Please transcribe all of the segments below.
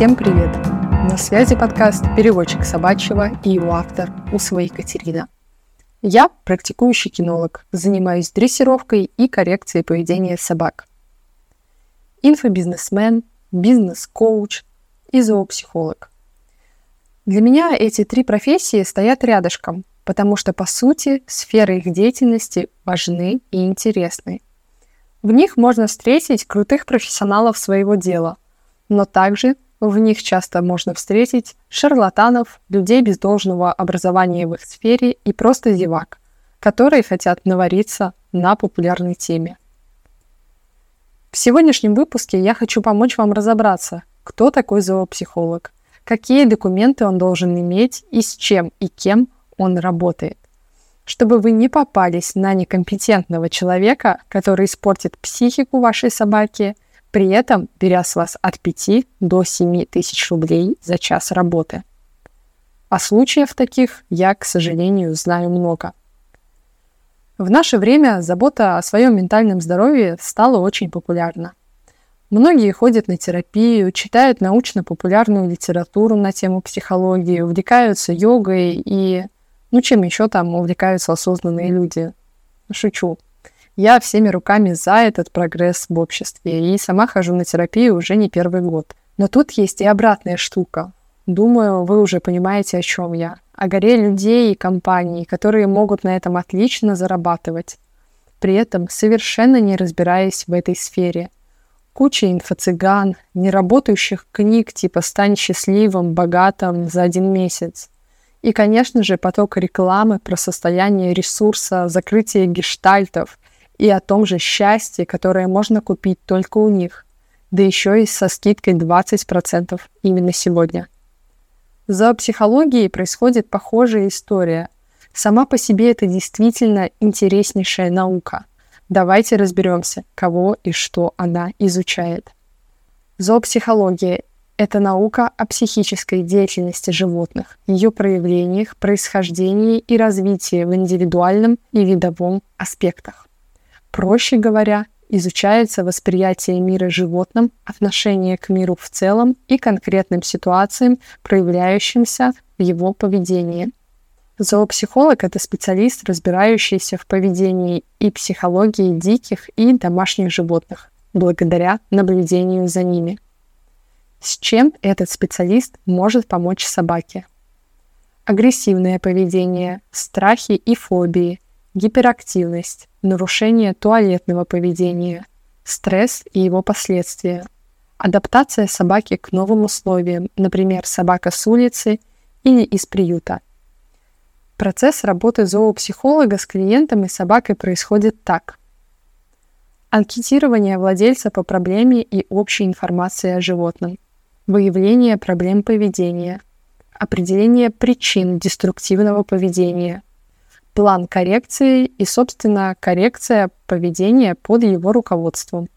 Всем привет! На связи подкаст «Переводчик собачьего» и его автор Усова Екатерина. Я практикующий кинолог, занимаюсь дрессировкой и коррекцией поведения собак. Инфобизнесмен, бизнес-коуч и зоопсихолог. Для меня эти три профессии стоят рядышком, потому что, по сути, сферы их деятельности важны и интересны. В них можно встретить крутых профессионалов своего дела, но также в них часто можно встретить шарлатанов, людей без должного образования в их сфере и просто зевак, которые хотят навариться на популярной теме. В сегодняшнем выпуске я хочу помочь вам разобраться, кто такой зоопсихолог, какие документы он должен иметь и с чем и кем он работает. Чтобы вы не попались на некомпетентного человека, который испортит психику вашей собаки – при этом беря с вас от 5 до 7 тысяч рублей за час работы. А случаев таких я, к сожалению, знаю много. В наше время забота о своем ментальном здоровье стала очень популярна. Многие ходят на терапию, читают научно-популярную литературу на тему психологии, увлекаются йогой и, ну, чем еще там увлекаются осознанные люди. Шучу. Я всеми руками за этот прогресс в обществе и сама хожу на терапию уже не первый год. Но тут есть и обратная штука. Думаю, вы уже понимаете, о чем я. О горе людей и компаний, которые могут на этом отлично зарабатывать. При этом совершенно не разбираясь в этой сфере. Куча инфо-цыган, неработающих книг типа «Стань счастливым, богатым за один месяц». И, конечно же, поток рекламы про состояние ресурса, закрытие гештальтов и о том же счастье, которое можно купить только у них, да еще и со скидкой 20% именно сегодня. За психологией происходит похожая история. Сама по себе это действительно интереснейшая наука. Давайте разберемся, кого и что она изучает. Зоопсихология – это наука о психической деятельности животных, ее проявлениях, происхождении и развитии в индивидуальном и видовом аспектах. Проще говоря, изучается восприятие мира животным, отношение к миру в целом и конкретным ситуациям, проявляющимся в его поведении. Зоопсихолог – это специалист, разбирающийся в поведении и психологии диких и домашних животных, благодаря наблюдению за ними. С чем этот специалист может помочь собаке? Агрессивное поведение, страхи и фобии – гиперактивность, нарушение туалетного поведения, стресс и его последствия, адаптация собаки к новым условиям, например, собака с улицы или из приюта. Процесс работы зоопсихолога с клиентом и собакой происходит так. Анкетирование владельца по проблеме и общей информации о животном. Выявление проблем поведения. Определение причин деструктивного поведения – план коррекции и, собственно, коррекция поведения под его руководством.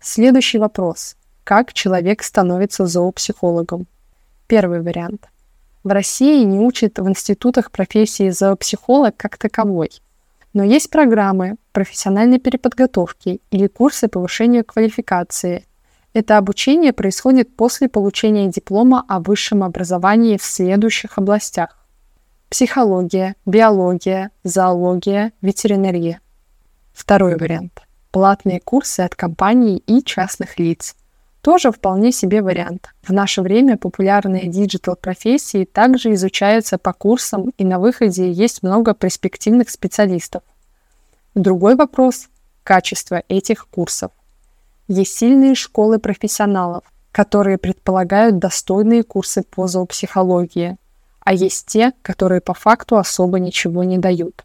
Следующий вопрос. Как человек становится зоопсихологом? Первый вариант. В России не учат в институтах профессии зоопсихолог как таковой. Но есть программы профессиональной переподготовки или курсы повышения квалификации. Это обучение происходит после получения диплома о высшем образовании в следующих областях психология, биология, зоология, ветеринария. Второй вариант. Платные курсы от компаний и частных лиц. Тоже вполне себе вариант. В наше время популярные digital-профессии также изучаются по курсам, и на выходе есть много перспективных специалистов. Другой вопрос – качество этих курсов. Есть сильные школы профессионалов, которые предполагают достойные курсы по зоопсихологии, а есть те, которые по факту особо ничего не дают.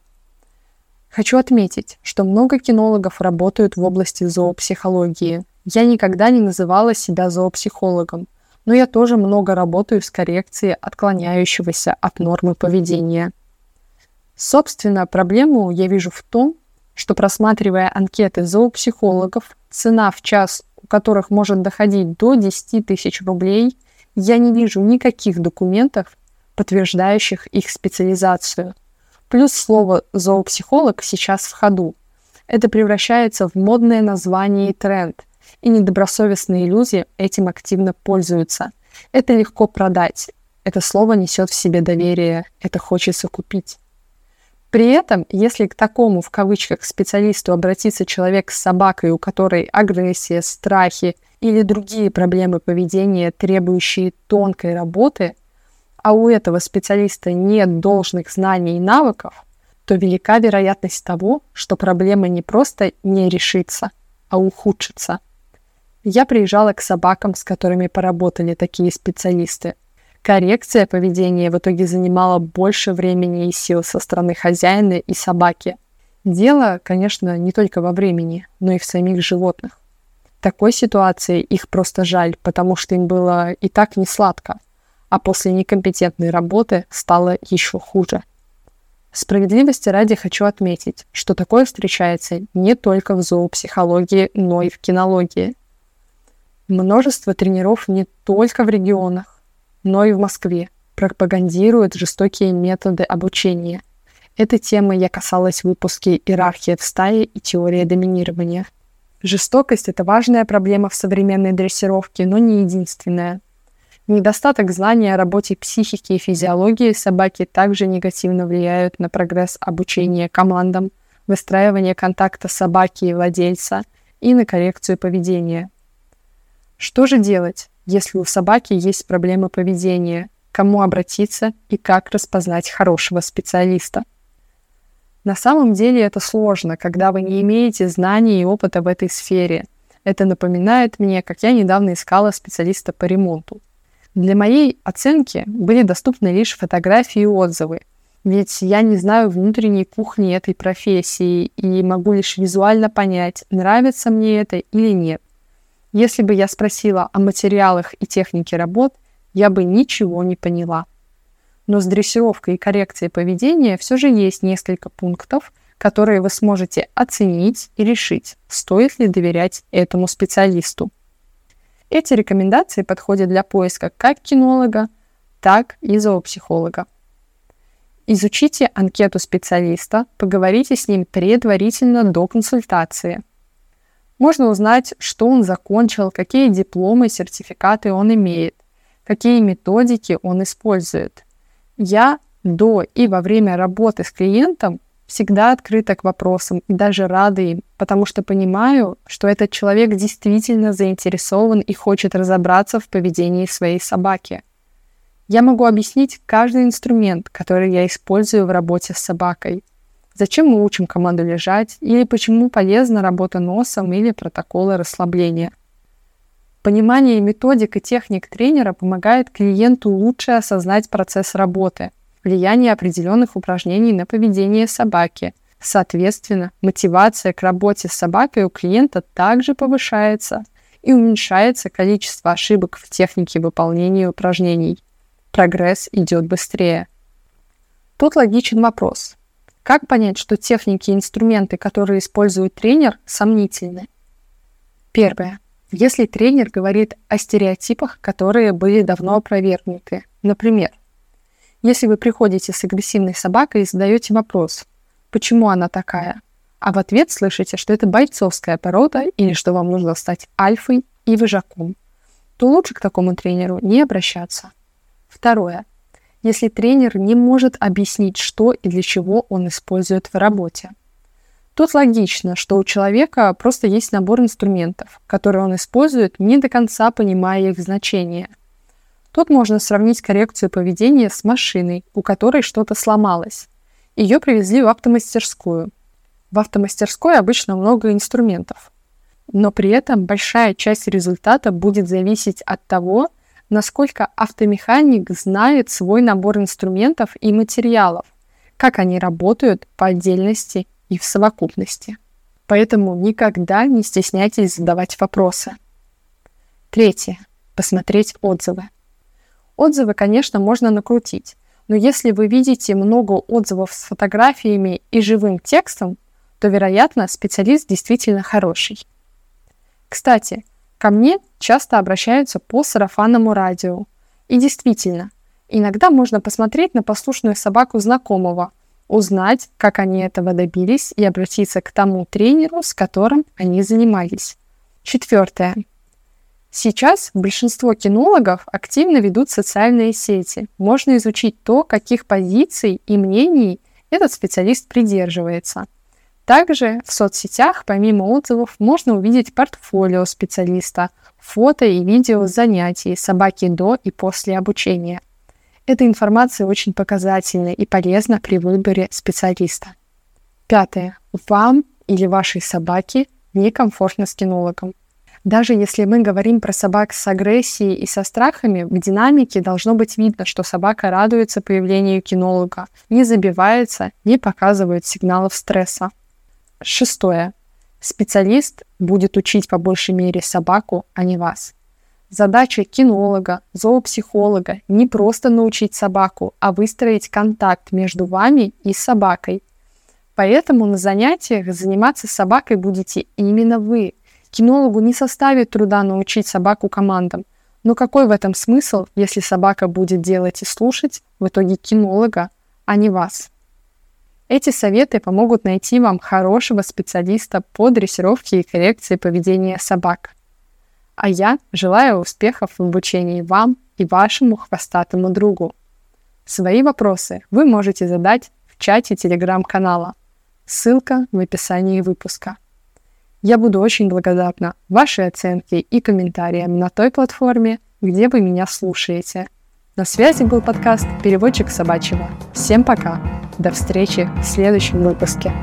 Хочу отметить, что много кинологов работают в области зоопсихологии. Я никогда не называла себя зоопсихологом, но я тоже много работаю с коррекцией отклоняющегося от нормы поведения. Собственно, проблему я вижу в том, что просматривая анкеты зоопсихологов, цена в час у которых может доходить до 10 тысяч рублей, я не вижу никаких документов, подтверждающих их специализацию. Плюс слово «зоопсихолог» сейчас в ходу. Это превращается в модное название и тренд. и недобросовестные люди этим активно пользуются. Это легко продать. Это слово несет в себе доверие, это хочется купить. При этом, если к такому, в кавычках, специалисту обратится человек с собакой, у которой агрессия, страхи или другие проблемы поведения, требующие тонкой работы, а у этого специалиста нет должных знаний и навыков, то велика вероятность того, что проблема не просто не решится, а ухудшится. Я приезжала к собакам, с которыми поработали такие специалисты. Коррекция поведения в итоге занимала больше времени и сил со стороны хозяина и собаки. Дело, конечно, не только во времени, но и в самих животных. В такой ситуации их просто жаль, потому что им было и так не сладко, а после некомпетентной работы стало еще хуже – Справедливости ради хочу отметить, что такое встречается не только в зоопсихологии, но и в кинологии. Множество тренеров не только в регионах, но и в Москве пропагандируют жестокие методы обучения. Этой темы я касалась в выпуске «Иерархия в стае» и «Теория доминирования». Жестокость – это важная проблема в современной дрессировке, но не единственная. Недостаток знания о работе психики и физиологии собаки также негативно влияют на прогресс обучения командам, выстраивание контакта собаки и владельца и на коррекцию поведения. Что же делать, если у собаки есть проблемы поведения, кому обратиться и как распознать хорошего специалиста? На самом деле это сложно, когда вы не имеете знаний и опыта в этой сфере. Это напоминает мне, как я недавно искала специалиста по ремонту. Для моей оценки были доступны лишь фотографии и отзывы, ведь я не знаю внутренней кухни этой профессии и могу лишь визуально понять, нравится мне это или нет. Если бы я спросила о материалах и технике работ, я бы ничего не поняла. Но с дрессировкой и коррекцией поведения все же есть несколько пунктов, которые вы сможете оценить и решить, стоит ли доверять этому специалисту. Эти рекомендации подходят для поиска как кинолога, так и зоопсихолога. Изучите анкету специалиста, поговорите с ним предварительно до консультации. Можно узнать, что он закончил, какие дипломы и сертификаты он имеет, какие методики он использует. Я до и во время работы с клиентом всегда открыта к вопросам и даже рада им, потому что понимаю, что этот человек действительно заинтересован и хочет разобраться в поведении своей собаки. Я могу объяснить каждый инструмент, который я использую в работе с собакой. Зачем мы учим команду лежать, или почему полезна работа носом или протоколы расслабления. Понимание методик и техник тренера помогает клиенту лучше осознать процесс работы – влияние определенных упражнений на поведение собаки. Соответственно, мотивация к работе с собакой у клиента также повышается и уменьшается количество ошибок в технике выполнения упражнений. Прогресс идет быстрее. Тут логичен вопрос. Как понять, что техники и инструменты, которые использует тренер, сомнительны? Первое. Если тренер говорит о стереотипах, которые были давно опровергнуты. Например, если вы приходите с агрессивной собакой и задаете вопрос, почему она такая, а в ответ слышите, что это бойцовская порода или что вам нужно стать альфой и выжаком, то лучше к такому тренеру не обращаться. Второе. Если тренер не может объяснить, что и для чего он использует в работе. Тут логично, что у человека просто есть набор инструментов, которые он использует, не до конца понимая их значение – Тут можно сравнить коррекцию поведения с машиной, у которой что-то сломалось. Ее привезли в автомастерскую. В автомастерской обычно много инструментов. Но при этом большая часть результата будет зависеть от того, насколько автомеханик знает свой набор инструментов и материалов, как они работают по отдельности и в совокупности. Поэтому никогда не стесняйтесь задавать вопросы. Третье. Посмотреть отзывы. Отзывы, конечно, можно накрутить, но если вы видите много отзывов с фотографиями и живым текстом, то, вероятно, специалист действительно хороший. Кстати, ко мне часто обращаются по сарафанному радио. И действительно, иногда можно посмотреть на послушную собаку знакомого, узнать, как они этого добились и обратиться к тому тренеру, с которым они занимались. Четвертое. Сейчас большинство кинологов активно ведут социальные сети. Можно изучить то, каких позиций и мнений этот специалист придерживается. Также в соцсетях, помимо отзывов, можно увидеть портфолио специалиста, фото и видео занятий собаки до и после обучения. Эта информация очень показательна и полезна при выборе специалиста. Пятое. Вам или вашей собаке некомфортно с кинологом. Даже если мы говорим про собак с агрессией и со страхами, в динамике должно быть видно, что собака радуется появлению кинолога, не забивается, не показывает сигналов стресса. Шестое. Специалист будет учить по большей мере собаку, а не вас. Задача кинолога, зоопсихолога не просто научить собаку, а выстроить контакт между вами и собакой. Поэтому на занятиях заниматься собакой будете именно вы – Кинологу не составит труда научить собаку командам. Но какой в этом смысл, если собака будет делать и слушать в итоге кинолога, а не вас? Эти советы помогут найти вам хорошего специалиста по дрессировке и коррекции поведения собак. А я желаю успехов в обучении вам и вашему хвостатому другу. Свои вопросы вы можете задать в чате телеграм-канала. Ссылка в описании выпуска. Я буду очень благодарна вашей оценке и комментариям на той платформе, где вы меня слушаете. На связи был подкаст «Переводчик собачьего». Всем пока. До встречи в следующем выпуске.